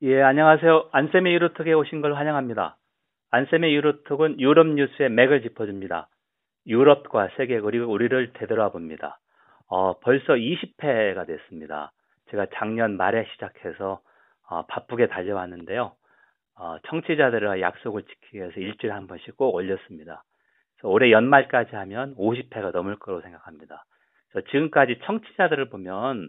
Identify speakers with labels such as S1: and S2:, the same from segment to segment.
S1: 예, 안녕하세요. 안쌤의 유로톡에 오신 걸 환영합니다. 안쌤의 유로톡은 유럽 뉴스의 맥을 짚어줍니다. 유럽과 세계 그리고 우리를 되돌아 봅니다. 어, 벌써 20회가 됐습니다. 제가 작년 말에 시작해서 어, 바쁘게 달려왔는데요. 어, 청취자들과 약속을 지키기 위해서 일주일에 한 번씩 꼭 올렸습니다. 올해 연말까지 하면 50회가 넘을 거로 생각합니다. 지금까지 청취자들을 보면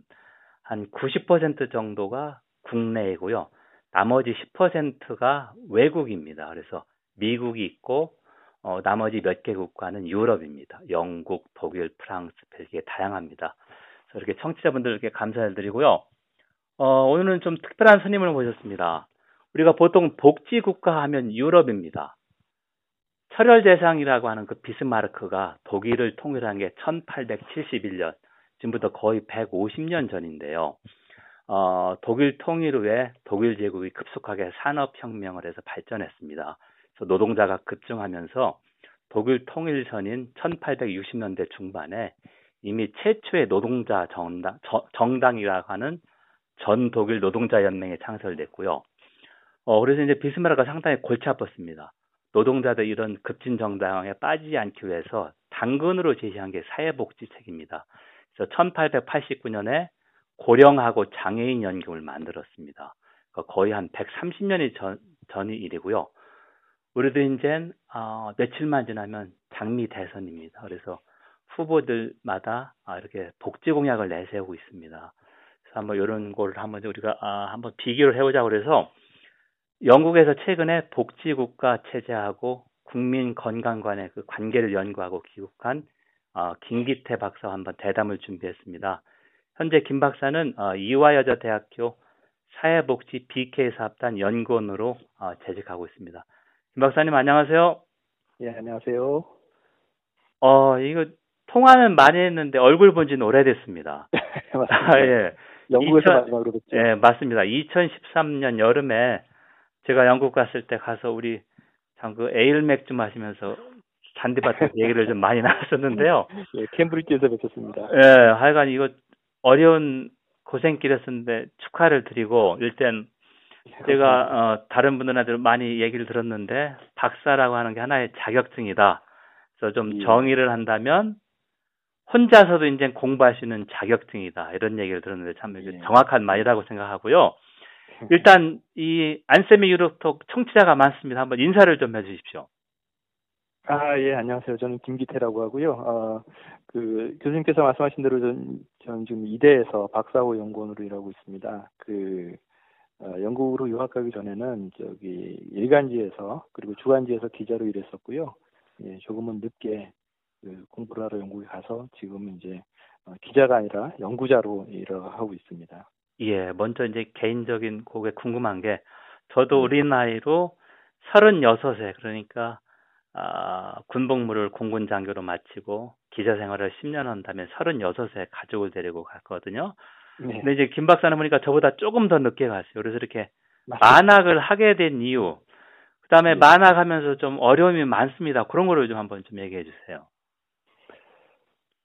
S1: 한 90% 정도가 국내이고요. 나머지 10%가 외국입니다. 그래서 미국이 있고 어, 나머지 몇 개 국가는 유럽입니다. 영국, 독일, 프랑스, 벨기에 다양합니다. 그래서 이렇게 청취자분들께 감사를 드리고요. 어, 오늘은 좀 특별한 스님을 모셨습니다. 우리가 보통 복지 국가 하면 유럽입니다. 철혈 대상이라고 하는 그 비스마르크가 독일을 통일한 게 1871년, 지금부터 거의 150년 전인데요. 어, 독일 통일 후에 독일 제국이 급속하게 산업혁명을 해서 발전했습니다. 그래서 노동자가 급증하면서 독일 통일 전인 1860년대 중반에 이미 최초의 노동자 정당, 정당이라고 하는 전 독일 노동자 연맹이 창설됐고요. 어, 그래서 이제 비스마르크가 상당히 골치 아팠습니다. 노동자들 이런 급진 정당에 빠지지 않기 위해서 당근으로 제시한 게 사회복지책입니다. 그래서 1889년에 고령하고 장애인 연금을 만들었습니다. 그러니까 거의 한 130년이 전, 전이 일이고요. 우리도 이제 어, 며칠만 지나면 장미 대선입니다. 그래서 후보들마다 아, 이렇게 복지 공약을 내세우고 있습니다. 그래서 한번 이런 걸 한번 우리가 아, 한번 비교를 해보자 그래서 영국에서 최근에 복지국가 체제하고 국민 건강 간의 그 관계를 연구하고 기록한 어, 김기태 박사와 한번 대담을 준비했습니다. 현재 김 박사는 어, 이화여자대학교 사회복지 BK 사업단 연구원으로 어, 재직하고 있습니다. 김 박사님 안녕하세요.
S2: 예, 안녕하세요.
S1: 어, 이거 통화는 많이 했는데 얼굴 본 지는 오래됐습니다.
S2: 맞습니다. 아, 예. 영국에서 2000, 마지막으로 뵀죠.
S1: 예, 맞습니다. 2013년 여름에 제가 영국 갔을 때 가서 우리 참 그 에일 맥주 마시면서 잔디밭에서 얘기를 좀 많이 나눴었는데요.
S2: 예, 캠브리지에서 뵙었습니다.
S1: 예, 하여간 이거 어려운 고생길이었는데 축하를 드리고 일단 제가 어, 다른 분들한테 많이 얘기를 들었는데 박사라고 하는 게 하나의 자격증이다. 그래서 좀 예. 정의를 한다면 혼자서도 이제 공부할 수 있는 자격증이다. 이런 얘기를 들었는데 참 예. 정확한 말이라고 생각하고요. 일단 이 안세미 유럽톡 청취자가 많습니다. 한번 인사를 좀 해주십시오.
S2: 아, 예, 안녕하세요. 저는 김기태라고 하고요. 어, 그, 교수님께서 말씀하신 대로 전, 전 지금 이대에서 박사호 연구원으로 일하고 있습니다. 그, 어, 영국으로 유학 가기 전에는 저기 일간지에서 그리고 주간지에서 기자로 일했었고요. 예, 조금은 늦게 그 공부를 하러 영국에 가서 지금은 이제 어, 기자가 아니라 연구자로 일을 하고 있습니다.
S1: 예, 먼저 이제 개인적인 곡에 궁금한 게 저도 네. 우리 나이로 36세 그러니까 아, 군복무를 공군 장교로 마치고 기자 생활을 10년 한 다음에 36세 가족을 데리고 갔거든요. 네. 근데 이제 김 박사는 보니까 저보다 조금 더 늦게 갔어요. 그래서 이렇게 맞습니다. 만학을 하게 된 이유, 그 다음에 네. 만학하면서 좀 어려움이 많습니다. 그런 거를 좀 한번 좀 얘기해 주세요.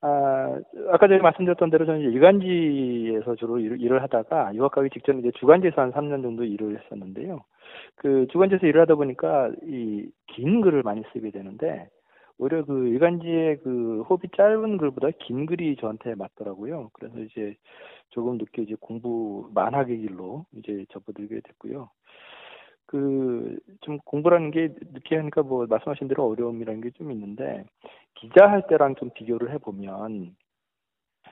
S2: 아, 아까 전에 말씀드렸던 대로 저는 일간지에서 주로 일, 일을 하다가 유학 가기 직전에 이제 주간지에서 한 3년 정도 일을 했었는데요. 그 주간지에서 일을 하다 보니까 이 긴 글을 많이 쓰게 되는데 오히려 그 일간지의 그 호흡이 짧은 글보다 긴 글이 저한테 맞더라고요. 그래서 이제 조금 늦게 이제 공부 만학의 길로 이제 접어들게 됐고요. 그 좀 공부라는 게 늦게 하니까 뭐 말씀하신 대로 어려움이라는 게 좀 있는데 기자 할 때랑 좀 비교를 해보면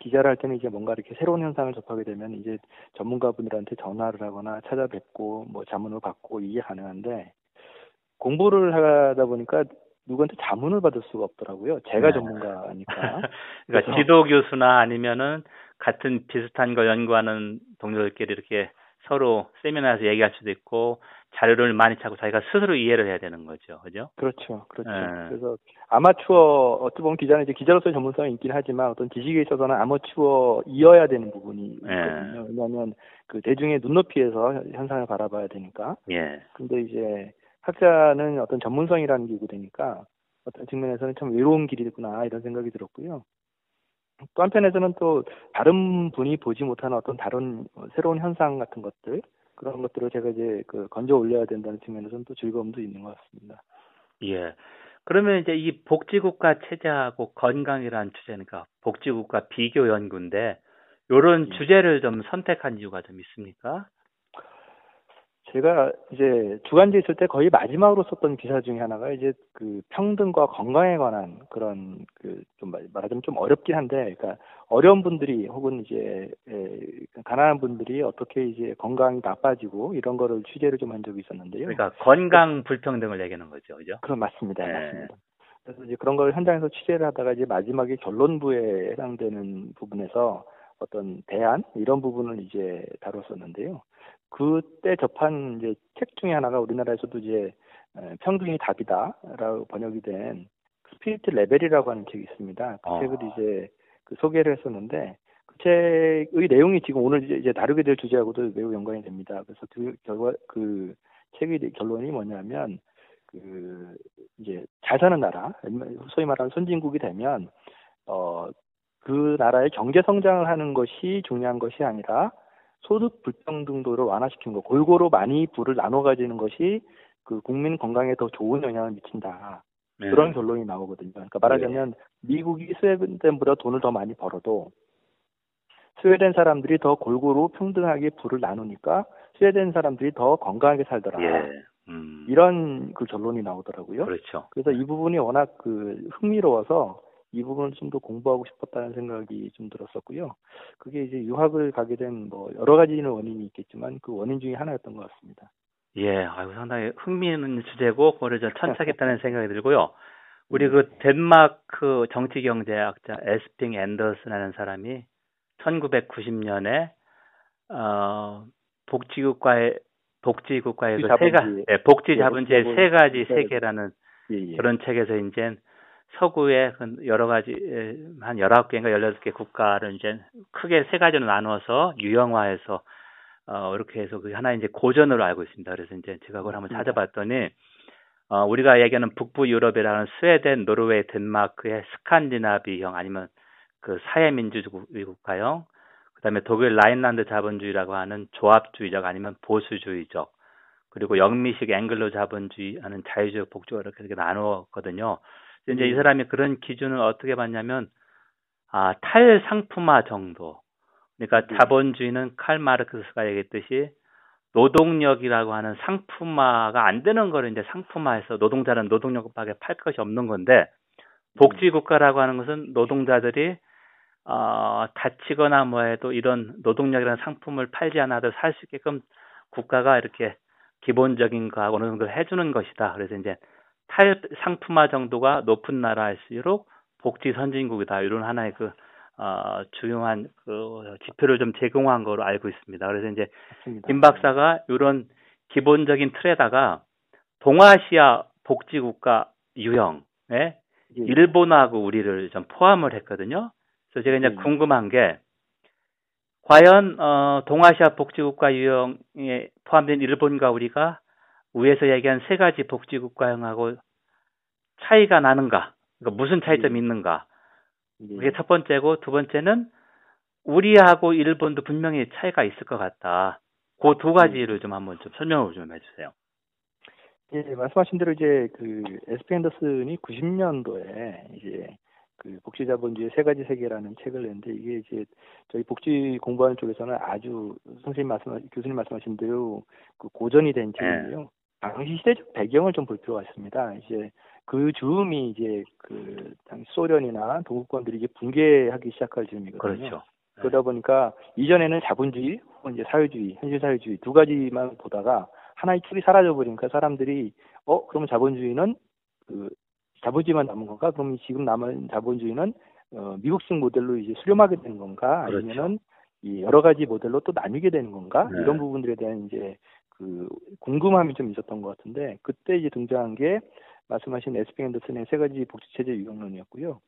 S2: 기자를 할 때는 이제 뭔가 이렇게 새로운 현상을 접하게 되면 이제 전문가분들한테 전화를 하거나 찾아뵙고 뭐 자문을 받고 이게 가능한데 공부를 하다 보니까 누구한테 자문을 받을 수가 없더라고요. 제가 네. 전문가니까.
S1: 그러니까 지도 교수나 아니면은 같은 비슷한 거 연구하는 동료들끼리 이렇게 서로 세미나에서 얘기할 수도 있고 자료를 많이 찾고 자기가 스스로 이해를 해야 되는 거죠. 그죠?
S2: 그렇죠. 그렇죠. 네. 그래서 아마추어 어떻게 보면 기자는 이제 기자로서의 전문성이 있긴 하지만 어떤 지식에 있어서는 아마추어이어야 되는 부분이 네. 있거든요. 네. 왜냐하면 그 대중의 눈높이에서 현상을 바라봐야 되니까. 예. 근데 이제 학자는 어떤 전문성이라는 게 요구되니까 어떤 측면에서는 참 외로운 길이구나 이런 생각이 들었고요. 또 한편에서는 또 다른 분이 보지 못하는 어떤 다른 새로운 현상 같은 것들 그런 것들을 제가 이제 그 건져 올려야 된다는 측면에서는 또 즐거움도 있는 것 같습니다.
S1: 예. 그러면 이제 이 복지국가 체제하고 건강이라는 주제니까 복지국가 비교 연구인데 이런
S2: 예.
S1: 주제를 좀 선택한 이유가 좀 있습니까?
S2: 제가 이제 주간지 있을 때 거의 마지막으로 썼던 기사 중에 하나가 이제 그 평등과 건강에 관한 그런 그 좀 말하자면 좀 어렵긴 한데 그러니까 어려운 분들이 혹은 이제 에, 가난한 분들이 어떻게 이제 건강이 나빠지고 이런 거를 취재를 좀 한 적이 있었는데요.
S1: 그러니까 건강 불평등을 얘기하는 거죠, 그죠?
S2: 그럼 맞습니다,
S1: 네.
S2: 맞습니다. 그래서 이제 그런 걸 현장에서 취재를 하다가 이제 마지막에 결론부에 해당되는 부분에서 어떤 대안 이런 부분을 이제 다뤘었는데요. 그때 접한 이제 책 중에 하나가 우리나라에서도 이제 에, 평등이 답이다라고 번역이 된 Spirit Level이라고 하는 책이 있습니다. 그
S1: 어.
S2: 책을 이제 그 소개를 했었는데 그 책의 내용이 지금 오늘 이제, 이제 다루게 될 주제하고도 매우 연관이 됩니다. 그래서 그 결과 그 책의 결론이 뭐냐면 그 이제 잘 사는 나라, 소위 말하는 선진국이 되면 어 그 나라의 경제 성장을 하는 것이 중요한 것이 아니라 소득 불평등도를 완화시키는 것, 골고루 많이 부를 나눠 가지는 것이 그 국민 건강에 더 좋은 영향을 미친다.
S1: 네.
S2: 그런 결론이 나오거든요. 그러니까 말하자면 미국이 스웨덴보다 돈을 더 많이 벌어도 스웨덴 사람들이 더 골고루 평등하게 부를 나누니까 스웨덴 사람들이 더 건강하게 살더라.
S1: 예. 음.
S2: 이런 그 결론이 나오더라고요.
S1: 그렇죠.
S2: 그래서 이 부분이 워낙 그 흥미로워서 이 부분을 좀 더 공부하고 싶었다는 생각이 좀 들었었고요. 그게 이제 유학을 가게 된 뭐 여러 가지 원인이 있겠지만 그 원인 중에 하나였던 것 같습니다.
S1: 예, 아유 상당히 흥미있는 주제고 그거를 좀 천착했다는 생각이 들고요. 우리 그 덴마크 정치경제학자 에스핑 앤더슨이라는 사람이 1990년에 어 복지국가의 복지국가의 그 세가. 예, 복지
S2: 예,
S1: 자본주의 세 가지. 세계라는
S2: 예, 예.
S1: 그런 책에서 이제 서구의 그 여러 가지 에, 한 19개인가 18개 국가를 이제 크게 세 가지로 나누어서 유형화해서 어 이렇게 해서 그 하나 이제 고전으로 알고 있습니다. 그래서 이제 제가 그걸 한번. 찾아봤더니 어 우리가 얘기하는 북부 유럽이라는 스웨덴, 노르웨이, 덴마크의 스칸디나비형 아니면 그 사회민주주의 국가형 그다음에 독일 라인란드 자본주의라고 하는 조합주의적 아니면 보수주의적 그리고 영미식 앵글로 자본주의 하는 자유주의 이렇게 이렇게 나누었거든요. 이제 이
S2: 음.
S1: 사람이 그런 기준을 어떻게 봤냐면 아 탈상품화 정도. 그러니까
S2: 음.
S1: 자본주의는 칼 마르크스가 얘기했듯이 노동력이라고 하는 상품화가 안 되는 거를 이제 상품화해서 노동자는 노동력밖에 팔 것이 없는 건데 복지 국가라고 하는 것은 노동자들이 어, 다치거나 뭐 해도 이런 노동력이라는 상품을 팔지 않아도 살 수 있게끔 국가가 이렇게 기본적인 거하고 어느 정도 해주는 것이다. 그래서 이제 탈상품화 정도가 높은 나라일수록 복지 선진국이다. 이런 하나의 그, 어, 중요한 그 지표를 좀 제공한 거로 알고 있습니다. 그래서 이제
S2: 맞습니다.
S1: 김 박사가 이런 기본적인 틀에다가 동아시아 복지국가 유형에
S2: 예.
S1: 일본하고 우리를 좀 포함을 했거든요. 그래서 제가 이제
S2: 음.
S1: 궁금한 게 과연 어, 동아시아 복지국가 유형에 포함된 일본과 우리가 위에서 얘기한 세 가지 복지국가형하고 차이가 나는가? 그러니까 무슨 차이점이
S2: 음.
S1: 있는가?
S2: 예.
S1: 그게 첫 번째고 두 번째는 우리하고 일본도 분명히 차이가 있을 것 같다. 그 두 가지를 좀 한번 좀 설명을 좀 해주세요.
S2: 예, 말씀하신 대로 이제 그 에스피 앤더슨이 90년도에 이제 그 복지자본주의 세 가지 세계라는 책을 냈는데 이게 이제 저희 복지 공부하는 쪽에서는 아주 선생님 말씀 교수님 말씀하신 대로 그 고전이 된 책인데요. 당시 시대적 배경을 좀 볼 필요가 있습니다. 이제 그 즈음이 이제 그 당시 소련이나 동구권들이 이제 붕괴하기 시작할 즈음이거든요.
S1: 그렇죠.
S2: 그러다 보니까 이전에는 자본주의 혹은 이제 사회주의, 현실 사회주의 두 가지만 보다가 하나의 축이 사라져 버리니까 사람들이 어 그러면 자본주의는 그 자본주의만 남은 건가? 그럼 지금 남은 자본주의는 어, 미국식 모델로 이제 수렴하게 되는 건가?
S1: 그렇죠.
S2: 아니면은 이 여러 가지 모델로 또 나뉘게 되는 건가?
S1: 네.
S2: 이런 부분들에 대한 이제 그 궁금함이 좀 있었던 것 같은데 그때 이제 등장한 게 말씀하신 에스피 앤더슨의 세 가지 복지체제 유형론이었고요.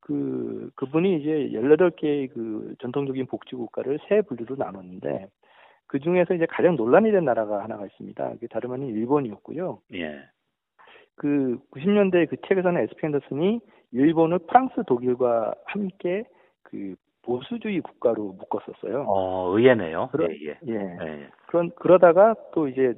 S2: 그 그분이 이제 18개의 그 전통적인 복지 국가를 세 분류로 나눴는데 그 중에서 이제 가장 논란이 된 나라가 하나가 있습니다. 그게 다름 아닌 일본이었고요.
S1: 예.
S2: 그 90년대 그 책에서는 에스피 앤더슨이 일본을 프랑스, 독일과 함께 그 보수주의 국가로 묶었었어요.
S1: 어, 의외네요.
S2: 그러-
S1: 예, 예.
S2: 예.
S1: 예.
S2: 그런 그러다가 또 이제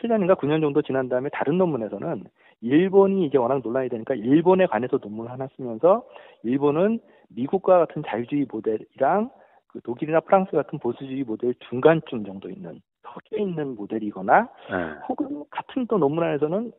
S2: 7년인가 9년 정도 지난 다음에 다른 논문에서는 일본이 이제 워낙 논란이 되니까 일본에 관해서 논문을 하나 쓰면서 일본은 미국과 같은 자유주의 모델이랑 그 독일이나 프랑스 같은 보수주의 모델 중간쯤 정도 있는 섞여 있는 모델이거나
S1: 예.
S2: 혹은 같은 또 논문 안에서는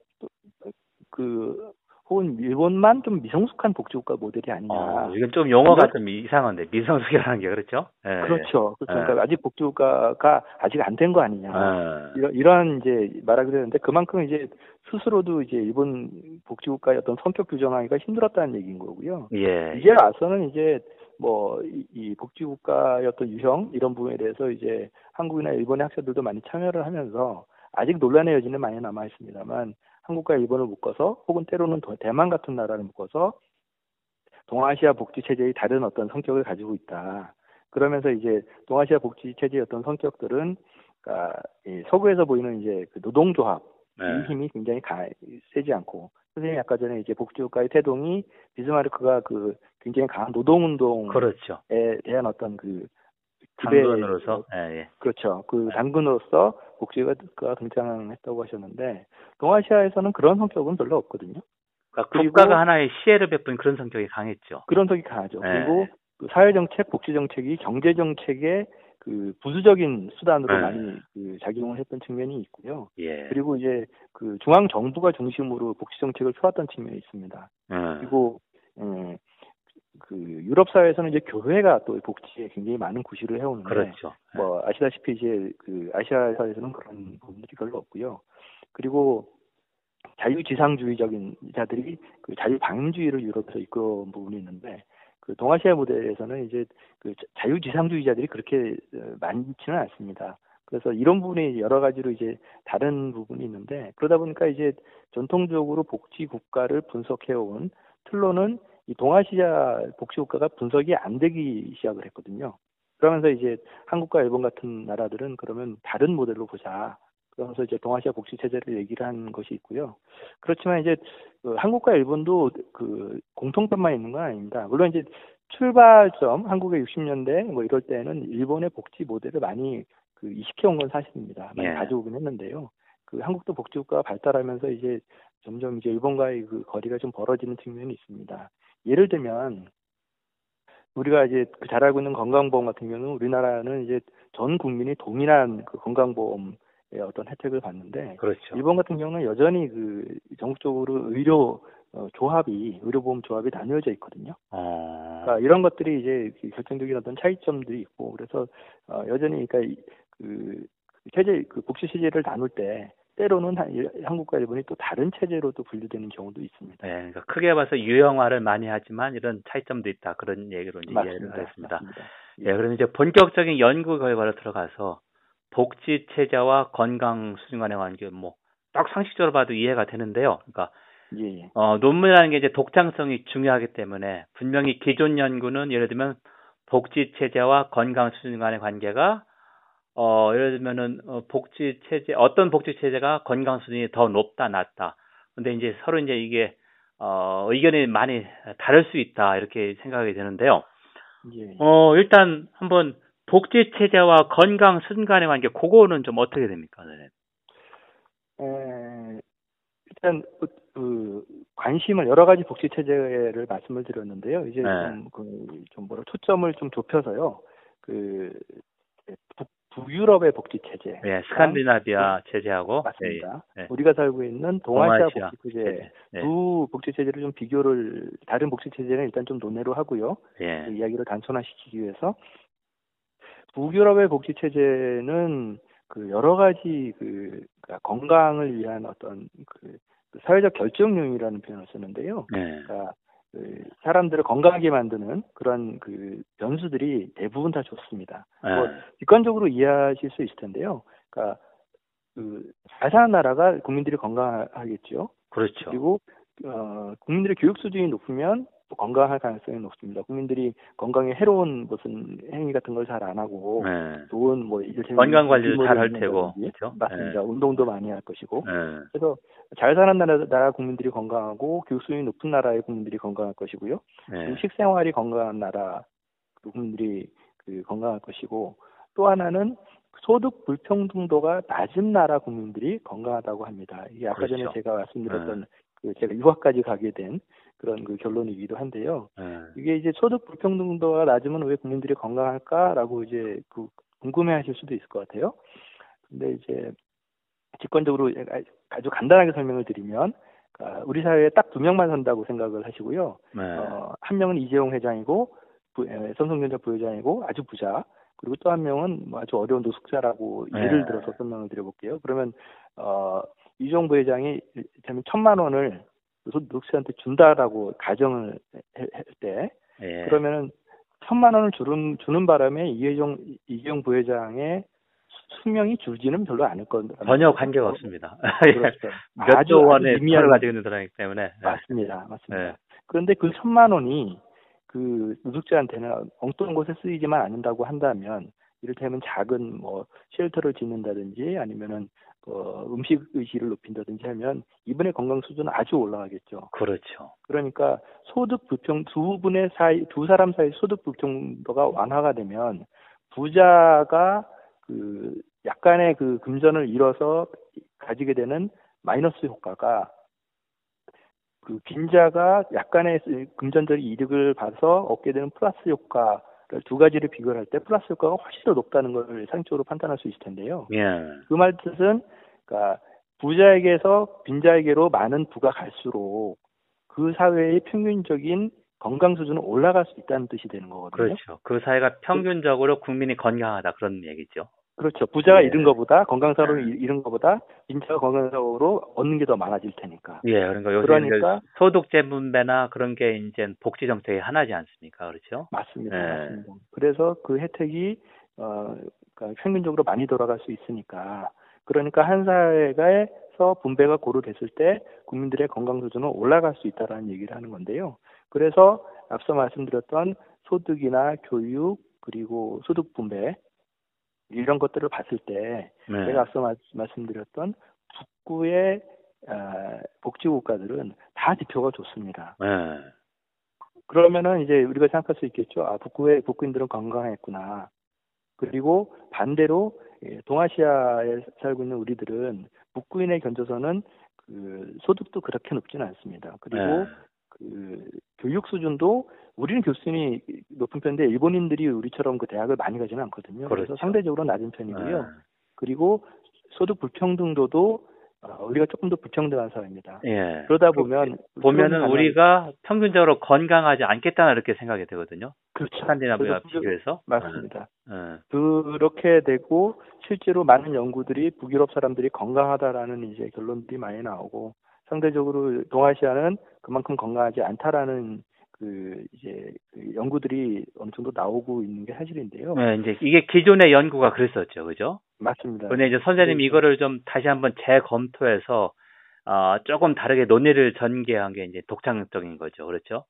S2: 또그 혹은 일본만 좀 미성숙한 복지국가 모델이 아니냐.
S1: 어, 이건 좀 용어가 좀 이상한데 미성숙이라는 게 그렇죠? 예.
S2: 그렇죠. 그렇죠.
S1: 예.
S2: 그러니까 아직 복지국가가 아직 안 된 거 아니냐.
S1: 예.
S2: 이런, 이런 이제 말하기도 했는데 그만큼 이제 스스로도 이제 일본 복지국가의 어떤 성격 규정하기가 힘들었다는 얘기인 거고요.
S1: 예.
S2: 이제 와서는 이제 뭐이 복지국가의 어떤 유형 이런 부분에 대해서 이제 한국이나 일본의 학자들도 많이 참여를 하면서 아직 논란의 여지는 많이 남아 있습니다만 한국과 일본을 묶어서 혹은 때로는 더 대만 같은 나라를 묶어서 동아시아 복지 체제의 다른 어떤 성격을 가지고 있다. 그러면서 이제 동아시아 복지 체제의 어떤 성격들은 그러니까 이 서구에서 보이는 이제 그 노동조합 이
S1: 예.
S2: 힘이 굉장히 가, 세지 않고 선생님이 아까 전에 이제 복지국가의 태동이 비스마르크가 그 굉장히 강한 노동운동에
S1: 그렇죠.
S2: 대한 어떤 그
S1: 당근으로서 예, 예.
S2: 그렇죠 그 당근으로서 복지 국가가 등장했다고 하셨는데 동아시아에서는 그런 성격은 별로 없거든요
S1: 그러니까 국가가 하나의 시혜를 베푼 그런 성격이 강했죠.
S2: 그런 성격이 강하죠
S1: 네.
S2: 그리고 그 사회정책 복지정책이 경제정책의 그 부수적인 수단으로
S1: 네.
S2: 많이 그 작용을 했던 측면이 있고요
S1: 예.
S2: 그리고 이제 그 중앙 정부가 중심으로 복지 정책을 펴왔던 측면이 있습니다.
S1: 예.
S2: 그리고 음, 그 유럽 사회에서는 이제 교회가 또 복지에 굉장히 많은 구실을 해오는데
S1: 그렇죠.
S2: 뭐 아시다시피 이제 그 아시아 사회에서는 그런 부분들이 별로 없고요. 그리고 자유지상주의적인 자들이 그 자유방임주의를 유럽에서 이끌어온 부분이 있는데 그 동아시아 모델에서는 이제 그 자- 자유지상주의자들이 그렇게 어, 많지는 않습니다. 그래서 이런 부분이 여러 가지로 이제 다른 부분이 있는데 그러다 보니까 이제 전통적으로 복지 국가를 분석해 온 틀로는 이 동아시아 복지 국가가 분석이 안 되기 시작을 했거든요. 그러면서 이제 한국과 일본 같은 나라들은 그러면 다른 모델로 보자. 그러면서 이제 동아시아 복지 체제를 얘기를 한 것이 있고요. 그렇지만 이제 그 한국과 일본도 그 공통점만 있는 건 아닙니다. 물론 이제 출발점 한국의 60년대 뭐 이럴 때는 일본의 복지 모델을 많이 그 이식해 온 건 사실입니다. 많이
S1: 예.
S2: 가져오긴 했는데요. 그 한국도 복지국가가 발달하면서 이제 점점 이제 일본과의 그 거리가 좀 벌어지는 측면이 있습니다. 예를 들면 우리가 이제 그잘 알고 있는 건강보험 같은 경우는 우리나라는 이제 전 국민이 동일한 그 건강보험 의 어떤 혜택을 받는데
S1: 그렇죠.
S2: 일본 같은 경우는 여전히 그 전국적으로 의료 어, 조합이 의료보험 조합이 나뉘어져 있거든요.
S1: 어.
S2: 그러니까 이런 것들이 이제 그 결정적인 어떤 차이점들이 있고 그래서 어, 여전히 그러니까 이- 그 체제 그 복지 체제를 나눌 때 때로는 한- 한국과 일본이 또 다른 체제로 또 분류되는 경우도 있습니다.
S1: 네, 그러니까 크게 봐서 유형화를 많이 하지만 이런 차이점도 있다 그런 얘기로 이제 이해를 하겠습니다.
S2: 맞습니다.
S1: 예, 그럼 이제 본격적인 연구 결과로 들어가서 복지 체제와 건강 수준 간의 관계 뭐 딱 상식적으로 봐도 이해가 되는데요. 그러니까
S2: 예, 예.
S1: 어, 논문이라는 게 이제 독창성이 중요하기 때문에 분명히 기존 연구는 예를 들면 복지 체제와 건강 수준 간의 관계가 어, 예를 들면은 어, 복지 체제 어떤 복지 체제가 건강 수준이 더 높다 낮다. 근데 이제 서로 이제 이게 어, 의견이 많이 다를 수 있다 이렇게 생각이 되는데요.
S2: 예.
S1: 어, 일단 한번 복지 체제와 건강 수준 간의 관계 그거는 좀 어떻게 됩니까? 네.
S2: 에, 일단 그, 그 관심을 여러 가지 복지 체제를 말씀을 드렸는데요. 이제
S1: 네.
S2: 좀, 그, 좀 뭐라 초점을 좀 좁혀서요. 그 북, 북유럽의 복지 체제.
S1: 예, 스칸디나비아 체제하고
S2: 맞습니다.
S1: 예, 예.
S2: 우리가 살고 있는 동아시아,
S1: 동아시아
S2: 복지 체제.
S1: 예.
S2: 두 복지 체제를 좀 비교를 다른 복지 체제는 일단 좀 논의로 하고요.
S1: 예.
S2: 그 이야기를 단순화시키기 위해서 북유럽의 복지 체제는 그 여러 가지 그 그러니까 건강을 위한 어떤 그, 그 사회적 결정령이라는 표현을 쓰는데요.
S1: 예.
S2: 그러니까 그 사람들을 건강하게 만드는 그런 그 변수들이 대부분 다 좋습니다. 뭐
S1: 예.
S2: 객관적으로 이해하실 수 있을 텐데요. 그러니까 그잘 사는 나라가 국민들이 건강하겠죠.
S1: 그렇죠.
S2: 그리고 어, 국민들의 교육 수준이 높으면 또 건강할 가능성이 높습니다. 국민들이 건강에 해로운 무슨 행위 같은 걸 잘 안 하고
S1: 예.
S2: 좋은 뭐 이를테면
S1: 건강 관리를 잘할
S2: 먹는다든지.
S1: 테고, 그렇죠?
S2: 맞습니다. 운동도 많이 할 것이고
S1: 예.
S2: 그래서 잘 사는 나라, 나라 국민들이 건강하고 교육 수준이 높은 나라의 국민들이 건강할 것이고요.
S1: 예.
S2: 그리고 식생활이 건강한 나라 국민들이 그 건강할 것이고 또 하나는 소득 불평등도가 낮은 나라 국민들이 건강하다고 합니다. 이게 아까
S1: 그렇죠.
S2: 전에 제가 말씀드렸던 네. 그 제가 유학까지 가게 된 그런 그 결론이기도 한데요. 네. 이게 이제 소득 불평등도가 낮으면 왜 국민들이 건강할까라고 이제 그 궁금해하실 수도 있을 것 같아요. 근데 이제 직관적으로 아주 간단하게 설명을 드리면 그러니까 우리 사회에 딱 두 명만 산다고 생각을 하시고요. 네. 어, 한 명은 이재용 회장이고 부, 삼성전자 부회장이고 아주 부자. 그리고 또 한 명은 뭐 아주 어려운 노숙자라고 네. 예를 들어서 설명을 드려볼게요. 그러면 어, 이재용 부회장이 되면 천만 원을 노숙자한테 준다라고 가정을 할 때, 네. 그러면은 천만 원을 주는 주는 바람에 이재용 이재용 부회장의 수명이 줄지는 별로 않을 겁니다.
S1: 전혀 관계가 없습니다. 그렇죠. 몇조 원의 미미를 가지고 있는 사람이기 때문에. 네.
S2: 맞습니다. 맞습니다. 네. 그런데 그 천만 원이 그 노숙자한테는 엉뚱한 곳에 쓰이지만 않는다고 한다면 이를테면 작은 뭐 쉘터를 짓는다든지 아니면은 어, 음식 의식을 높인다든지 하면 이분의 건강 수준은 아주 올라가겠죠.
S1: 그렇죠.
S2: 그러니까 소득 불평 두 분의 사이 두 사람 사이 소득 불평도가 완화가 되면 부자가 그 약간의 그 금전을 잃어서 가지게 되는 마이너스 효과가 그 빈자가 약간의 금전적 이득을 봐서 얻게 되는 플러스 효과를 두 가지를 비교할 때 플러스 효과가 훨씬 더 높다는 것을 상적으로 판단할 수 있을 텐데요.
S1: 예.
S2: 그 말 뜻은 그러니까 부자에게서 빈자에게로 많은 부가 갈수록 그 사회의 평균적인 건강 수준은 올라갈 수 있다는 뜻이 되는 거거든요.
S1: 그렇죠. 그 사회가 평균적으로 국민이 건강하다 그런 얘기죠.
S2: 그렇죠. 부자가 예. 잃은 것보다 건강사로 음. 잃은 것보다 빈자가 건강사로 얻는 게 더 많아질 테니까.
S1: 예, 그러니까 요새 그러니까 소득재 분배나 그런 게 이제 복지 정책의 하나지 않습니까? 그렇죠?
S2: 맞습니다. 예. 맞습니다. 그래서 그 혜택이 어 그러니까 평균적으로 많이 돌아갈 수 있으니까 그러니까 한 사회가에서 분배가 고루 됐을 때 국민들의 건강 수준은 올라갈 수 있다라는 얘기를 하는 건데요. 그래서 앞서 말씀드렸던 소득이나 교육 그리고 소득 분배 이런 것들을 봤을 때 네. 제가 앞서 마, 말씀드렸던 북구의 어, 복지 국가들은 다 지표가 좋습니다.
S1: 네.
S2: 그러면은 이제 우리가 생각할 수 있겠죠. 아 북구의 북구인들은 건강했구나. 그리고 반대로 예, 동아시아에 살고 있는 우리들은 북구인에 견져서는 그 소득도 그렇게 높지는 않습니다. 그리고 네. 그 교육 수준도 우리는 교수님이 높은 편인데 일본인들이 우리처럼 그 대학을 많이 가지는 않거든요. 그렇죠. 그래서 상대적으로 낮은 편이고요. 네. 그리고 소득 불평등도도 어, 우리가 조금 더 불평등한 사회입니다.
S1: 예.
S2: 그러다 보면
S1: 보면은 우리가 평균적으로 건강하지 않겠다 이렇게 생각이 되거든요.
S2: 그렇죠.
S1: 스칸디나비아 비교해서
S2: 맞습니다. 예. 그렇게 되고 실제로 많은 연구들이 북유럽 사람들이 건강하다라는 이제 결론들이 많이 나오고 상대적으로 동아시아는 그만큼 건강하지 않다라는 그 이제 그 연구들이 어느 정도 나오고 있는 게 사실인데요.
S1: 네, 이제 이게 기존의 연구가 그랬었죠, 그죠?
S2: 맞습니다.
S1: 근데 이제 선생님 네. 이거를 좀 다시 한번 재검토해서 어, 조금 다르게 논의를 전개한 게 이제 독창적인 거죠, 그렇죠?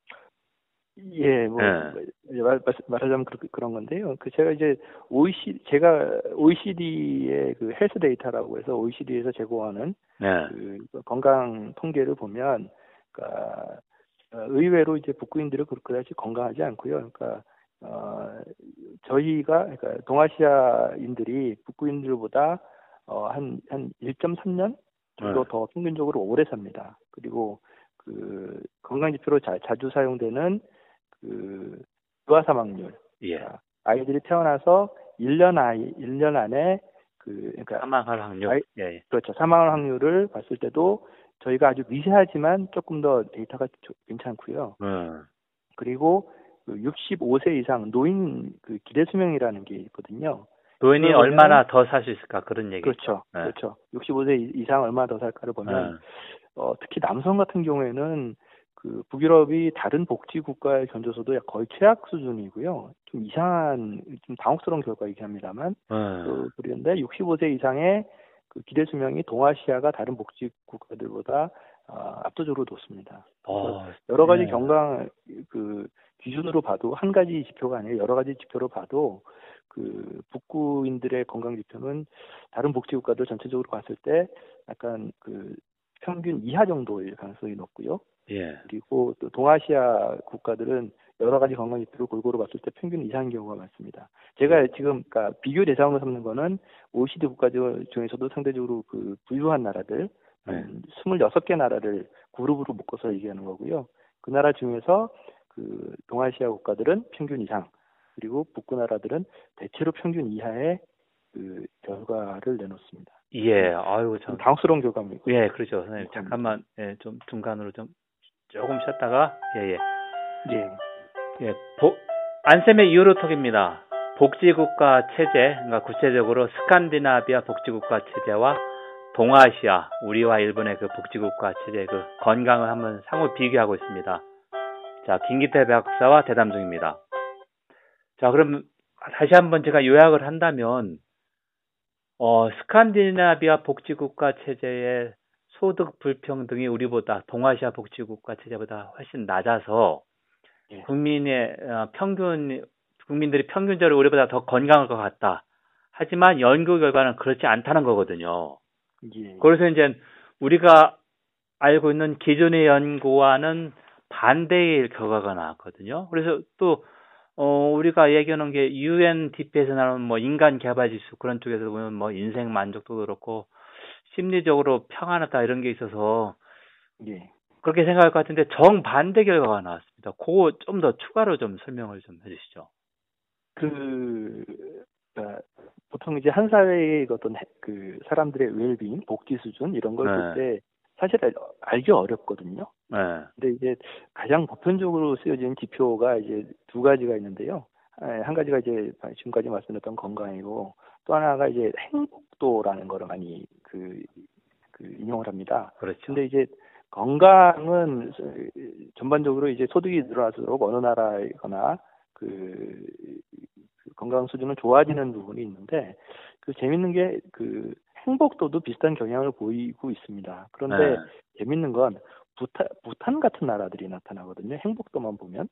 S2: 예, 뭐 네. 말, 말하자면 그, 그런 건데요. 그 제가 이제 OECD 제가 OECD의 그 health data라고 해서 OECD에서 제공하는 네. 그 건강 통계를 보면, 그러니까 어, 의외로 이제 북구인들은 그렇게 건강하지 않고요. 그러니까 어, 저희가 그러니까 동아시아인들이 북구인들보다 어, 한, 한 1.3년 정도 네. 더 평균적으로 오래 삽니다. 그리고 그 건강지표로 자, 자주 사용되는 그 유아 사망률.
S1: 예. 그러니까
S2: 아이들이 태어나서 1년 아이 1년 안에 그
S1: 그러니까 사망할 확률. 아이,
S2: 예. 그렇죠. 사망할 확률을 봤을 때도 저희가 아주 미세하지만 조금 더 데이터가 괜찮고요.
S1: 음.
S2: 그리고 그 65세 이상 노인 그 기대 수명이라는 게 있거든요.
S1: 노인이 얼마나 더 살 수 있을까 그런 얘기죠.
S2: 그렇죠. 네. 그렇죠. 65세 이상 얼마나 더 살까를 보면 네. 어, 특히 남성 같은 경우에는 그 북유럽이 다른 복지 국가에 견져서도 거의 최악 수준이고요. 좀 이상한 좀 당혹스러운 결과이긴 합니다만
S1: 네.
S2: 그, 그런데 65세 이상의 그 기대 수명이 동아시아가 다른 복지 국가들보다 어, 압도적으로 높습니다.
S1: 어,
S2: 여러 가지 네. 경강 그 기준으로 봐도 한 가지 지표가 아니라 여러 가지 지표로 봐도 그 북구인들의 건강 지표는 다른 복지 국가들 전체적으로 봤을 때 약간 그 평균 이하 정도일 가능성이 높고요.
S1: 예.
S2: 그리고 또 동아시아 국가들은 여러 가지 건강 지표를 골고루 봤을 때 평균 이상인 경우가 많습니다. 제가 지금 그러니까 비교 대상으로 삼는 거는 OECD 국가 중에서도 상대적으로 그 부유한 나라들 네. 26개 나라를 그룹으로 묶어서 얘기하는 거고요. 그 나라 중에서 그 동아시아 국가들은 평균 이상 그리고 북구 나라들은 대체로 평균 이하의 그 결과를 내놓습니다.
S1: 예, 아유 참
S2: 당스러운 결과입니다.
S1: 예, 그렇죠. 선생님 잠깐만 예, 좀 중간으로 좀 조금 쉬었다가 예, 예.
S2: 예.
S1: 예, 보, 안쌤의 유로톡입니다. 복지국가 체제, 그러니까 구체적으로 스칸디나비아 복지국가 체제와 동아시아, 우리와 일본의 그 복지국가 체제 그 건강을 한번 상호 비교하고 있습니다. 자, 김기태 박사와 대담 중입니다. 자, 그럼 다시 한번 제가 요약을 한다면, 어, 스칸디나비아 복지국가 체제의 소득 불평등이 우리보다 동아시아 복지국가 체제보다 훨씬 낮아서 예. 국민의 어, 평균 국민들이 평균적으로 우리보다 더 건강할 것 같다. 하지만 연구 결과는 그렇지 않다는 거거든요. 예. 그래서 이제 우리가 알고 있는 기존의 연구와는 반대의 결과가 나왔거든요. 그래서 또 어, 우리가 얘기하는 게 UNDP에서 나오는 뭐 인간 개발 지수 그런 쪽에서 보면 뭐 인생 만족도 그렇고 심리적으로 평안하다 이런 게 있어서 예. 그렇게 생각할 것 같은데 정반대 결과가 나왔습니다. 그거 좀 더 추가로 좀 설명을 좀 해주시죠.
S2: 그 그러니까 보통 이제 한 사회의 어떤 그 사람들의 웰빙, 복지 수준 이런 걸 볼때 네. 사실 알기 어렵거든요. 네. 근데 이제 가장 보편적으로 쓰여지는 지표가 이제 두 가지가 있는데요. 예, 한 가지가 이제 지금까지 말씀드렸던 건강이고 또 하나가 이제 행복도라는 거를 많이 그, 그 인용을 합니다.
S1: 그렇죠.
S2: 근데 이제 건강은 전반적으로 이제 소득이 늘어날수록 어느 나라이거나 그, 그 건강 수준은 좋아지는 부분이 있는데 그 재밌는 게 그 행복도도 비슷한 경향을 보이고 있습니다. 그런데 네. 재밌는 건 부탄, 부탄 같은 나라들이 나타나거든요. 행복도만 보면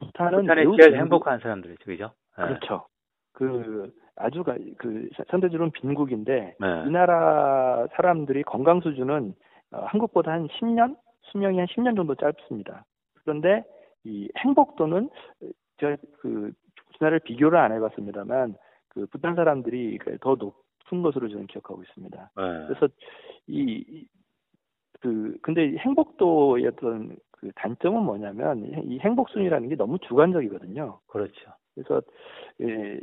S1: 부탄은 부탄의 제일 행복한 사람들이죠, 그죠?
S2: 네. 그렇죠. 그 아주 그 상대적으로는 빈국인데 네. 이 나라 사람들이 건강 수준은 어, 한국보다 한 10년 수명이 한 10년 정도 짧습니다. 그런데 이 행복도는 저그 우리나라를 비교를 안 해봤습니다만 그 부탄 사람들이 그더 높은 것으로 저는 기억하고 있습니다. 네. 그래서 이 그 근데 행복도의 어떤 그 단점은 뭐냐면 이 행복순이라는 게 너무 주관적이거든요.
S1: 그렇죠.
S2: 그래서 예,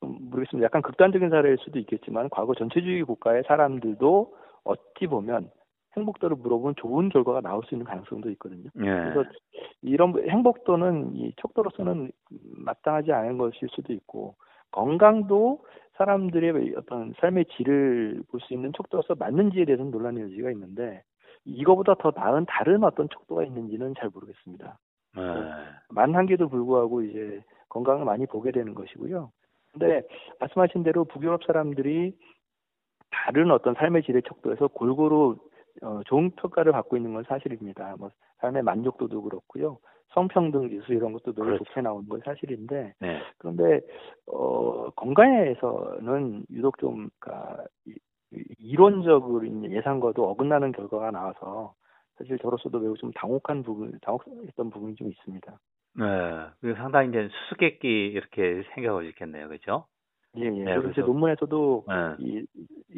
S2: 모르겠습니다. 약간 극단적인 사례일 수도 있겠지만 과거 전체주의 국가의 사람들도 어찌 보면 행복도를 물어보면 좋은 결과가 나올 수 있는 가능성도 있거든요. 예. 그래서 이런 행복도는 이 척도로서는 마땅하지 않은 것일 수도 있고 건강도 사람들의 어떤 삶의 질을 볼 수 있는 척도로서 맞는지에 대해서는 논란의 여지가 있는데 이거보다 더 나은 다른 어떤 척도가 있는지는 잘 모르겠습니다. 네. 만한계도 불구하고 이제 건강을 많이 보게 되는 것이고요. 근데 말씀하신 대로 북유럽 사람들이 다른 어떤 삶의 질의 척도에서 골고루 어, 좋은 평가를 받고 있는 건 사실입니다. 뭐 삶의 만족도도 그렇고요. 성평등 지수 이런 것도 늘 그렇죠. 좋게 나오는 건 사실인데 네. 그런데 어, 건강에서는 유독 좀 그러니까 이론적으로 예상과도 어긋나는 결과가 나와서 사실 저로서도 매우 좀 당혹한 부분, 당혹했던 부분이 좀 있습니다.
S1: 네, 상당히 이제 수수께끼 이렇게 생각을 있겠네요, 그렇죠?
S2: 예, 예. 네, 그래서 제 논문에서도 네. 이,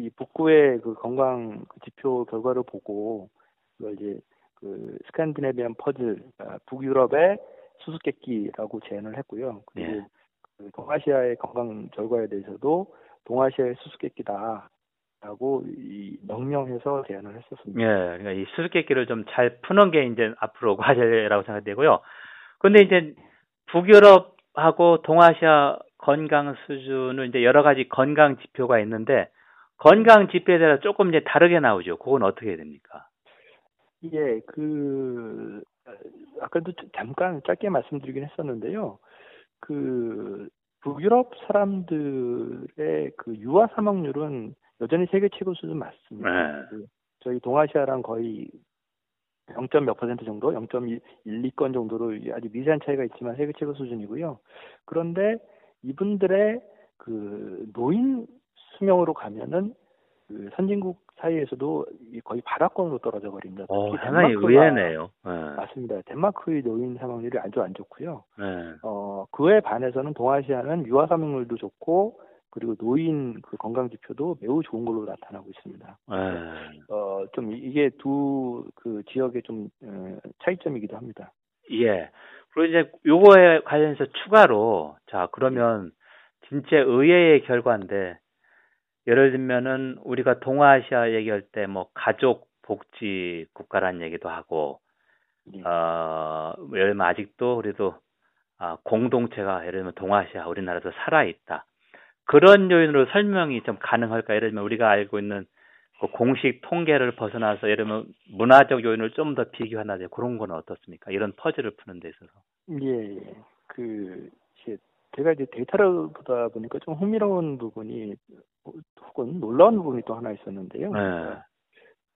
S2: 이 북구의 그 건강 그 지표 결과를 보고 그걸 이제 그 스칸디네비안 퍼즐, 그러니까 북유럽의 수수께끼라고 제안을 했고요. 그리고 네. 그 동아시아의 건강 결과에 대해서도 동아시아의 수수께끼다. 라고 이 명명해서 제안을 했었습니다.
S1: 예, 그러니까 이 수수께끼를 좀 잘 푸는 게 이제 앞으로 과제라고 생각되고요. 근데 이제 북유럽하고 동아시아 건강 수준은 이제 여러 가지 건강 지표가 있는데 건강 지표에 대해서 조금 이제 다르게 나오죠. 그건 어떻게 해야 됩니까?
S2: 예, 그 아까도 잠깐 짧게 말씀드리긴 했었는데요. 그 북유럽 사람들의 그 유아 사망률은 여전히 세계 최고 수준 맞습니다. 네. 그 저희 동아시아랑 거의 0. 몇 퍼센트 정도, 0.1, 2건 정도로 아주 미세한 차이가 있지만 세계 최고 수준이고요. 그런데 이분들의 그 노인 수명으로 가면은 그 선진국 사이에서도 거의 바닥권으로 떨어져 버립니다.
S1: 어, 상당히 의외네요. 네.
S2: 맞습니다. 덴마크의 노인 사망률이 아주 안 좋고요.
S1: 네.
S2: 어, 그에 반해서는 동아시아는 유아 사망률도 좋고 그리고 노인 그 건강 지표도 매우 좋은 걸로 나타나고 있습니다.
S1: 네.
S2: 어, 좀 이게 두 그 지역의 좀 어, 차이점이기도 합니다.
S1: 예. 그리고 이제 요거에 관련해서 추가로 자 그러면 진짜 의외의 결과인데 예를 들면은 우리가 동아시아 얘기할 때 뭐 가족 복지 국가라는 얘기도 하고
S2: 예.
S1: 어 예를 들면 아직도 그래도 아, 공동체가 예를 들면 동아시아 우리나라도 살아 있다. 그런 요인으로 설명이 좀 가능할까? 예를 들면 우리가 알고 있는 그 공식 통계를 벗어나서 예를 들면 문화적 요인을 좀 더 비교하나 그런 건 어떻습니까? 이런 퍼즐을 푸는 데 있어서.
S2: 예, 예. 그 제가 이제 데이터를 보다 보니까 좀 흥미로운 부분이 혹은 놀라운 부분이 또 하나 있었는데요.
S1: 네.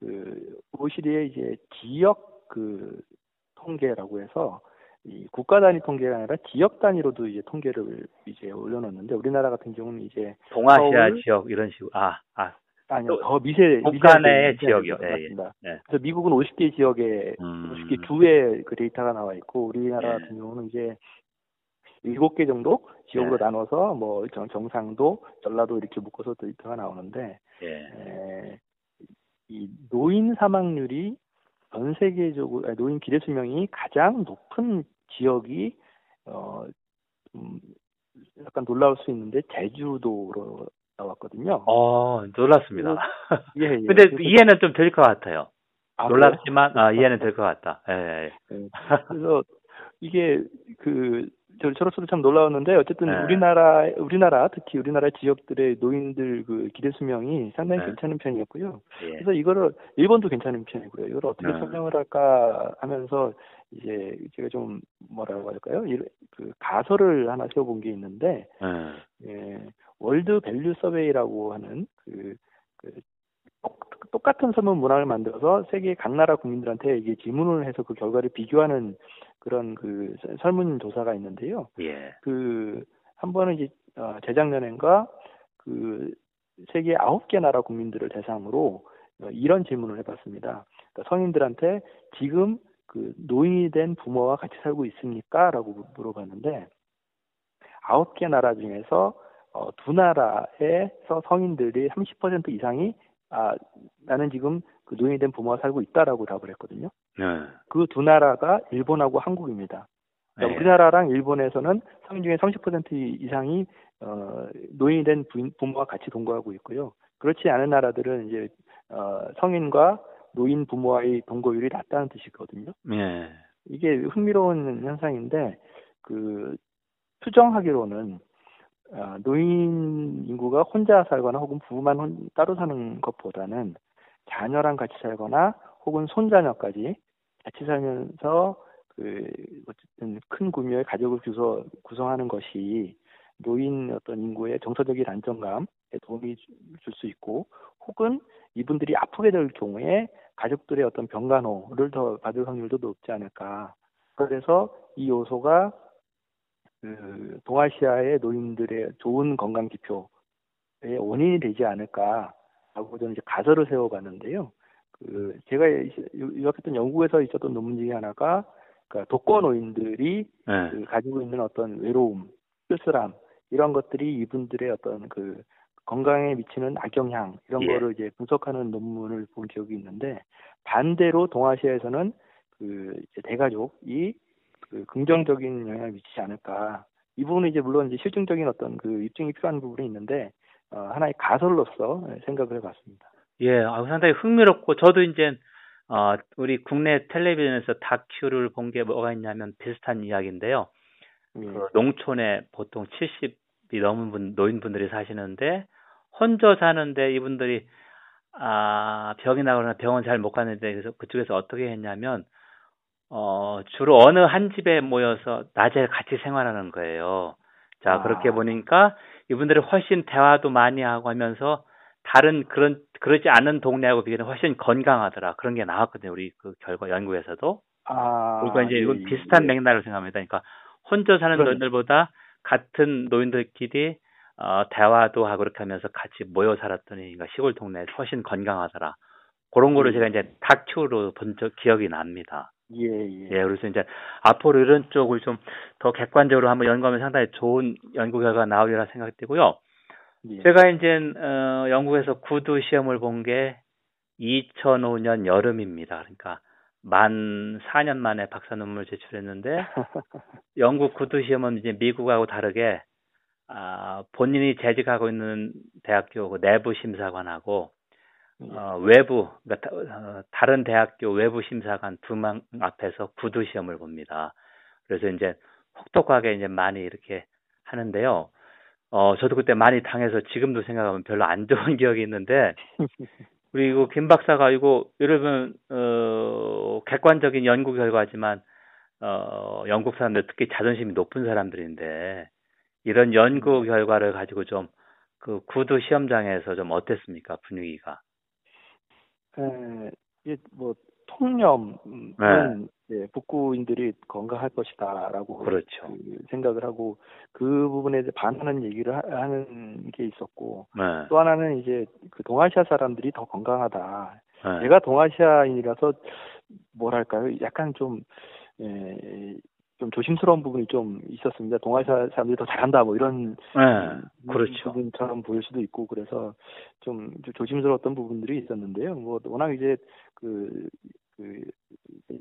S2: 그 OECD의 이제 지역 그 통계라고 해서 이 국가 단위 통계가 아니라 지역 단위로도 이제 통계를 이제 올려놓는데 우리나라 같은 경우는 이제
S1: 동아시아
S2: 서울,
S1: 지역 이런 식으로 아 아.
S2: 아니요 더 미세 미세
S1: 지역이요. 예,
S2: 맞습니다.
S1: 예. 네.
S2: 그래서 미국은 50개 지역에
S1: 음.
S2: 50개 주에 그 데이터가 나와 있고 우리나라
S1: 예.
S2: 같은 경우는 이제 일곱 개 정도 지역으로
S1: 네.
S2: 나눠서 뭐 정- 경상도, 전라도 이렇게 묶어서 데이터가 나오는데
S1: 예.
S2: 에, 이 노인 사망률이 전 세계적으로 노인 기대 수명이 가장 높은 지역이 어 음, 약간 놀라울 수 있는데 제주도로 나왔거든요.
S1: 어, 놀랐습니다.
S2: 예, 예.
S1: 근데
S2: 그래서-
S1: 이해는 좀 될 것 같아요.
S2: 아,
S1: 놀랍지만 아, 이해는 될 것 같다. 예, 예.
S2: 네. 그래서 이게 그 저, 저로서도 참 놀라웠는데 어쨌든
S1: 네.
S2: 우리나라 우리나라 특히 우리나라 지역들의 노인들 그 기대 수명이 상당히
S1: 네.
S2: 괜찮은 편이었고요.
S1: 예.
S2: 그래서 이거를 일본도 괜찮은 편이고요. 이걸 어떻게
S1: 네.
S2: 설명을 할까 하면서 이제 제가 좀 뭐라고 할까요? 이- 그 가설을 하나 세워본 게 있는데
S1: 예.
S2: 예, World Value Survey라고 하는 그, 그 똑- 똑같은 설문 문항을 만들어서 세계 각 나라 국민들한테 이게 질문을 해서 그 결과를 비교하는 그런 그 서- 설문 조사가 있는데요.
S1: 예.
S2: 그 한 번은 이제 어, 재작년엔가 그 세계 아홉 개 나라 국민들을 대상으로 어, 이런 질문을 해봤습니다. 그러니까 성인들한테 지금 그 노인이 된 부모와 같이 살고 있습니까?라고 물어봤는데 아홉 개 나라 중에서 어, 두 나라에서 성인들이 30% 이상이 아 나는 지금 그 노인이 된 부모와 살고 있다라고 답을 했거든요.
S1: 네.
S2: 그두 나라가 일본하고 한국입니다. 그러니까
S1: 예.
S2: 우리나라랑 일본에서는 성인 중에 30% 이상이 어, 노인이 된 부, 부모와 같이 동거하고 있고요. 그렇지 않은 나라들은 이제 어, 성인과 노인 부모와의 동거율이 낮다는 뜻이거든요.
S1: 예.
S2: 이게 흥미로운 현상인데 그 추정하기로는 어, 노인 인구가 혼자 살거나 혹은 부부만 혼- 따로 사는 것보다는 자녀랑 같이 살거나 혹은 손자녀까지 같이 살면서 그 어쨌든 큰 규모의 가족을 구성, 구성하는 것이 노인 어떤 인구의 정서적인 안정감에 도움이 줄 수 있고 혹은 이분들이 아프게 될 경우에 가족들의 어떤 병간호를 더 받을 확률도 높지 않을까. 그래서 이 요소가 그 동아시아의 노인들의 좋은 건강 지표의 원인이 되지 않을까 라고 저는 이제 가설을 세워봤는데요. 그 제가 유학했던 연구에서 있었던 논문 중에 하나가 그러니까 독거 노인들이
S1: 예.
S2: 그 가지고 있는 어떤 외로움, 쓸쓸함 이런 것들이 이분들의 어떤 그 건강에 미치는 악영향 이런
S1: 예.
S2: 거를 이제 분석하는 논문을 본 기억이 있는데 반대로 동아시아에서는 그 이제 대가족이 그 긍정적인 영향을 미치지 않을까 이 부분은 이제 물론 이제 실증적인 어떤 그 입증이 필요한 부분이 있는데 어, 하나의 가설로서 생각을 해봤습니다.
S1: 예, 아, 상당히 흥미롭고 저도 이제 어, 우리 국내 텔레비전에서 다큐를 본 게 뭐가 있냐면 비슷한 이야기인데요.
S2: 예.
S1: 그 농촌에 보통 70이 넘은 분, 노인분들이 사시는데 혼자 사는데 이분들이 아, 병이 나거나 병원 잘못 가는데 그래서 그쪽에서 어떻게 했냐면 어, 주로 어느 한 집에 모여서 낮에 같이 생활하는 거예요. 자,
S2: 아.
S1: 그렇게 보니까 이분들이 훨씬 대화도 많이 하고 하면서 다른 그런 그러지 않은 동네하고 비교해서 훨씬 건강하더라. 그런 게 나왔거든요. 우리 그 결과 연구에서도.
S2: 아,
S1: 그러니까 이제
S2: 예,
S1: 이건
S2: 예,
S1: 비슷한
S2: 예.
S1: 맥락을 생각합니다. 그러니까 혼자 사는
S2: 그러네.
S1: 노인들보다 같은 노인들끼리 어, 대화도 하고 그렇게 하면서 같이 모여 살았더니 그러니까 시골 동네에 훨씬 건강하더라. 그런 거를
S2: 음.
S1: 제가 이제 다큐로 본 적 기억이 납니다.
S2: 예, 예.
S1: 예, 그래서 이제 앞으로 이런 쪽을 좀 더 객관적으로 한번 연구하면 상당히 좋은 연구 결과가 나오리라 생각되고요.
S2: 예.
S1: 제가 이제 어, 영국에서 구두 시험을 본 게 2005년 여름입니다. 그러니까 만 4년 만에 박사 논문을 제출했는데 영국 구두 시험은 이제 미국하고 다르게 아, 본인이 재직하고 있는 대학교 그 내부 심사관하고 어, 외부 그러니까 다- 어, 다른 대학교 외부 심사관 두 명 앞에서 구두 시험을 봅니다. 그래서 이제 혹독하게 이제 많이 이렇게 하는데요. 어, 저도 그때 많이 당해서 지금도 생각하면 별로 안 좋은 기억이 있는데 그리고 김 박사가 이거 여러분 어, 객관적인 연구 결과지만 어, 영국 사람들 특히 자존심이 높은 사람들인데 이런 연구 결과를 가지고 좀 그 구두 시험장에서 좀 어땠습니까 분위기가?
S2: 에, 이게 뭐 통념은
S1: 네.
S2: 예, 북구인들이 건강할 것이다라고
S1: 그렇죠.
S2: 그 생각을 하고 그 부분에 대해 반하는 얘기를 하, 하는 게 있었고
S1: 네.
S2: 또 하나는 이제 그 동아시아 사람들이 더 건강하다.
S1: 네.
S2: 제가 동아시아인이라서 뭐랄까요, 약간 좀 예, 좀 조심스러운 부분이 좀 있었습니다. 동아시아 사람들이 더 잘한다 뭐 이런
S1: 네. 그렇죠.
S2: 부분처럼 보일 수도 있고 그래서 좀, 좀 조심스러웠던 부분들이 있었는데요. 뭐 워낙 이제 그, 그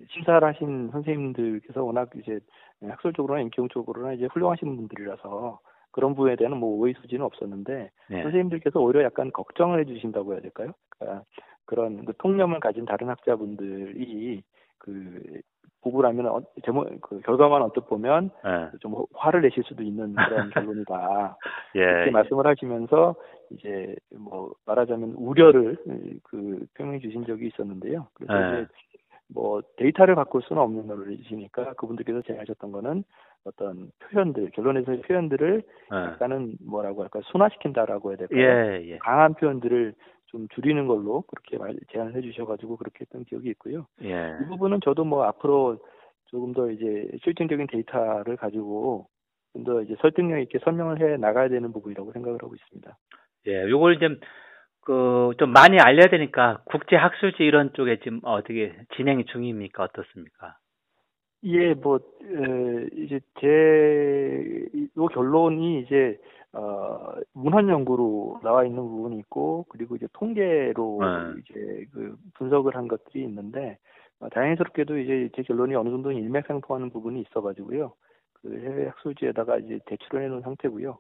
S2: 심사를 하신 선생님들께서 워낙 이제 학술적으로나 인격적으로나 이제 훌륭하신 분들이라서 그런 부분에 대한 뭐 오해 소지는 없었는데
S1: 네.
S2: 선생님들께서 오히려 약간 걱정을 해주신다고 해야 될까요? 그러니까 그런 그 통념을 가진 다른 학자분들이 그 나면 어, 제목 그 결과만 언뜻 보면
S1: 네.
S2: 좀 화를 내실 수도 있는 그런 결론이다.
S1: 예.
S2: 이렇게 말씀을 하시면서 이제 뭐 말하자면 우려를 그 표명해 주신 적이 있었는데요. 그래서
S1: 네.
S2: 이제 뭐 데이터를 바꿀 수는 없는 노릇이시니까 그분들께서 제안하셨던 거는 어떤 표현들 결론에서의 표현들을
S1: 네.
S2: 약간은 뭐라고 할까 요 순화시킨다라고 해야 될까요?
S1: 예, 예.
S2: 강한 표현들을 좀 줄이는 걸로 그렇게 말, 제안을 해주셔가지고 그렇게 했던 기억이 있고요.
S1: 예.
S2: 이 부분은 저도 뭐 앞으로 조금 더 이제 실증적인 데이터를 가지고 좀 더 이제 설득력 있게 설명을 해 나가야 되는 부분이라고 생각을 하고 있습니다.
S1: 예, 요걸 좀, 그, 좀 많이 알려야 되니까, 국제학술지 이런 쪽에 지금 어떻게 진행이 중입니까? 어떻습니까?
S2: 예, 뭐, 에, 이제 제, 요 결론이 이제, 어, 문헌 연구로 나와 있는 부분이 있고, 그리고 이제 통계로
S1: 네.
S2: 이제 그 분석을 한 것들이 있는데, 어, 다행스럽게도 이제 제 결론이 어느 정도 일맥상통하는 부분이 있어가지고요. 그 해외 학술지에다가 이제 제출을 해놓은 상태고요.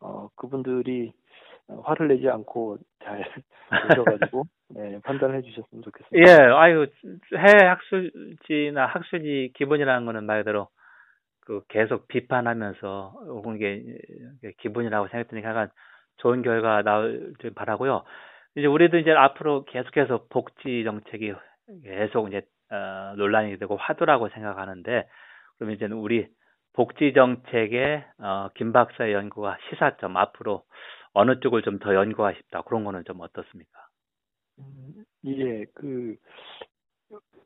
S2: 어, 그분들이 어, 화를 내지 않고 잘 보셔가지고, 네, 판단을 해주셨으면 좋겠습니다.
S1: 예, 아유, 해외 학술지나 학술지 기본이라는 거는 말 그대로 그 계속 비판하면서 오는 게 기본이라고 생각했더니 약간 좋은 결과 나올 줄 바라고요. 이제 우리도 이제 앞으로 계속해서 복지 정책이 계속 이제 어, 논란이 되고 화두라고 생각하는데 그러면 이제 우리 복지 정책의 어, 김 박사의 연구와 시사점 앞으로 어느 쪽을 좀 더 연구하고 싶다 그런 거는 좀 어떻습니까?
S2: 음, 예, 그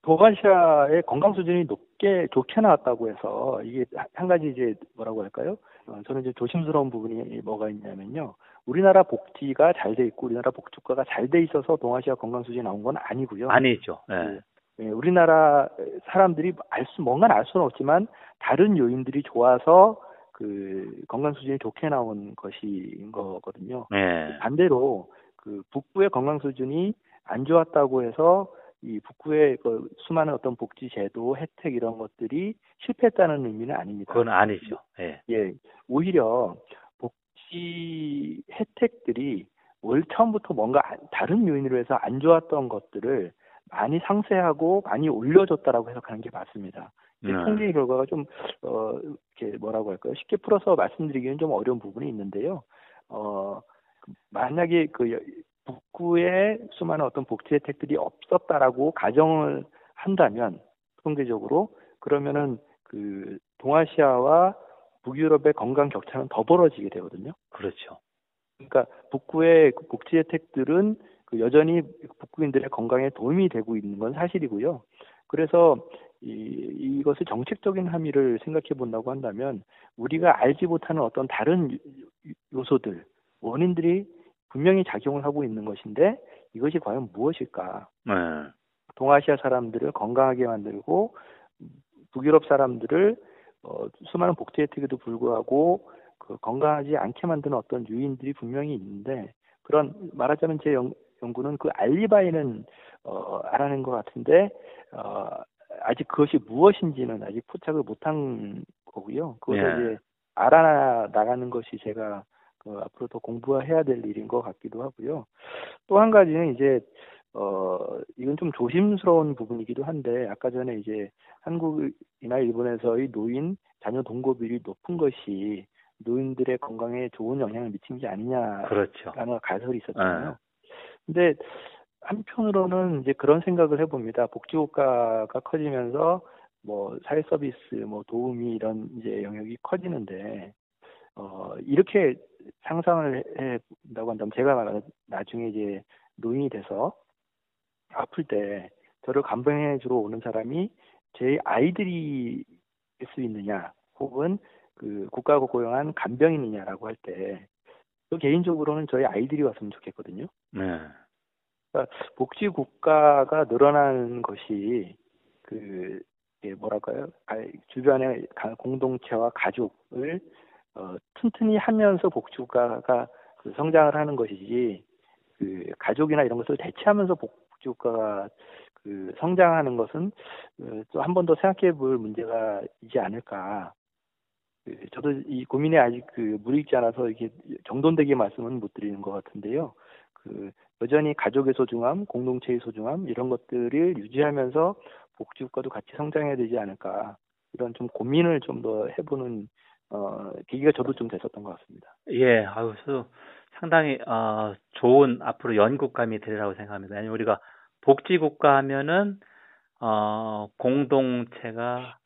S2: 동아시아의 건강 수준이 높게 좋게 나왔다고 해서 이게 한 가지 이제 뭐라고 할까요? 어, 저는 이제 조심스러운 부분이 뭐가 있냐면요. 우리나라 복지가 잘 돼 있고 우리나라 복지과가 잘 돼 있어서 동아시아 건강 수준이 나온 건 아니고요.
S1: 아니죠. 예.
S2: 예, 우리나라 사람들이 알 수, 뭔가는 알 수는 없지만 다른 요인들이 좋아서 그 건강 수준이 좋게 나온 것인 거거든요.
S1: 예.
S2: 반대로 그 북부의 건강 수준이 안 좋았다고 해서 이 북부의 그 수많은 어떤 복지 제도 혜택 이런 것들이 실패했다는 의미는 아닙니다.
S1: 그건 아니죠. 예.
S2: 예, 오히려 복지 혜택들이 올 처음부터 뭔가 안- 다른 요인으로 해서 안 좋았던 것들을 많이 상쇄하고 많이 올려줬다라고 해석하는 게 맞습니다. 이
S1: 네.
S2: 통계 결과가 좀, 어, 이렇게 뭐라고 할까요? 쉽게 풀어서 말씀드리기는 좀 어려운 부분이 있는데요. 어, 만약에 그 여- 북구에 수많은 어떤 복지 혜택들이 없었다라고 가정을 한다면, 통계적으로, 그러면은 그 동아시아와 북유럽의 건강 격차는 더 벌어지게 되거든요.
S1: 그렇죠.
S2: 그러니까 북구의 그 복지 혜택들은 그 여전히 북구인들의 건강에 도움이 되고 있는 건 사실이고요. 그래서 이, 이것을 정책적인 함의를 생각해 본다고 한다면 우리가 알지 못하는 어떤 다른 요소들, 원인들이 분명히 작용을 하고 있는 것인데 이것이 과연 무엇일까?
S1: 네.
S2: 동아시아 사람들을 건강하게 만들고 북유럽 사람들을 어, 수많은 복지 혜택에도 불구하고 그 건강하지 않게 만드는 어떤 요인들이 분명히 있는데 그런 말하자면 제 연, 연구는 그 알리바이는 어, 알아낸 것 같은데 어, 아직 그것이 무엇인지는 아직 포착을 못한 거고요. 그것을 예. 이제 알아 나가는 것이 제가 그 앞으로 더 공부해야 될 일인 것 같기도 하고요. 또 한 가지는 이제 어 이건 좀 조심스러운 부분이기도 한데 아까 전에 이제 한국이나 일본에서의 노인 자녀 동거비율이 높은 것이 노인들의 건강에 좋은 영향을 미친 게 아니냐라는
S1: 그렇죠.
S2: 가설이 있었잖아요. 네. 근데 한편으로는 이제 그런 생각을 해봅니다. 복지국가가 커지면서 뭐 사회 서비스, 뭐 도우미 이런 이제 영역이 커지는데 어 이렇게 상상을 해 본다고 한다면 제가 나중에 이제 노인이 돼서 아플 때 저를 간병해 주러 오는 사람이 제 아이들이 될수 있느냐 혹은 그 국가가 고용한 간병인이냐라고 할때 개인적으로는 저희 아이들이 왔으면 좋겠거든요.
S1: 네.
S2: 그러니까 복지 국가가 늘어나는 것이 그 뭐랄까요 주변의 공동체와 가족을 어, 튼튼히 하면서 복지 국가가 그 성장을 하는 것이지 그 가족이나 이런 것을 대체하면서 복지 국가가 그 성장하는 것은 어, 또한 번 더 생각해 볼 문제가 있지 않을까. 그 저도 이 고민에 아직 그 무르익지 않아서 이렇게 정돈되게 말씀은 못 드리는 것 같은데요. 그 여전히 가족의 소중함, 공동체의 소중함 이런 것들을 유지하면서 복지국가도 같이 성장해야 되지 않을까 이런 좀 고민을 좀 더 해보는 어, 계기가 저도 좀 됐었던 것 같습니다.
S1: 예, 아유, 상당히 어, 좋은 앞으로 연구감이 되리라고 생각합니다. 왜냐면 우리가 복지국가 하면은 어, 공동체가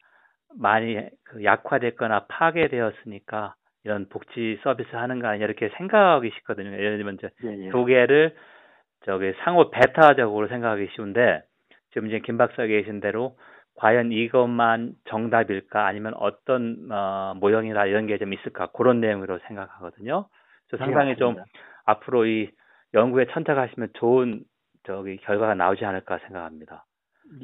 S1: 많이 그 약화됐거나 파괴되었으니까 이런 복지 서비스 하는 거 아니냐 이렇게 생각하기 쉽거든요. 예를 들면 이제 예, 예. 두 개를 저기 상호 배타적으로 생각하기 쉬운데 지금 이제 김 박사 계신 대로 과연 이것만 정답일까 아니면 어떤 어, 모형이나 이런 게 좀 있을까 그런 내용으로 생각하거든요. 저 상당히 네, 좀 앞으로 이 연구에 천착하시면 좋은 저기 결과가 나오지 않을까 생각합니다.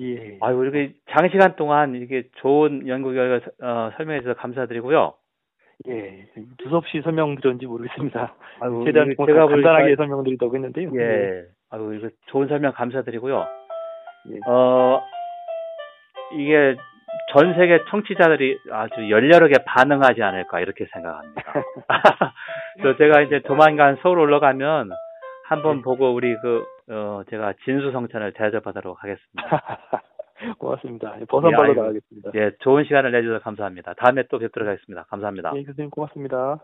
S2: 예.
S1: 아유 이렇게 장시간 동안 이게 좋은 연구 결과 어, 설명해 주셔서 감사드리고요.
S2: 예, 두섭시 설명드렸는지 모르겠습니다. 아유, 최대한 제가 간단하게 설명드리려고 했는데요.
S1: 예, 예. 아유 이거 좋은 설명 감사드리고요. 예. 어 이게 전 세계 청취자들이 아주 열렬하게 반응하지 않을까 이렇게 생각합니다. 그 제가 이제 조만간 서울 올라가면 한번 네. 보고 우리 그 어, 제가 진수성찬을 대접하도록 하겠습니다.
S2: 고맙습니다. 버선발로 예, 나가겠습니다.
S1: 예, 좋은 시간을 내주셔서 감사합니다. 다음에 또 뵙도록 하겠습니다. 감사합니다.
S2: 예, 교수님 고맙습니다.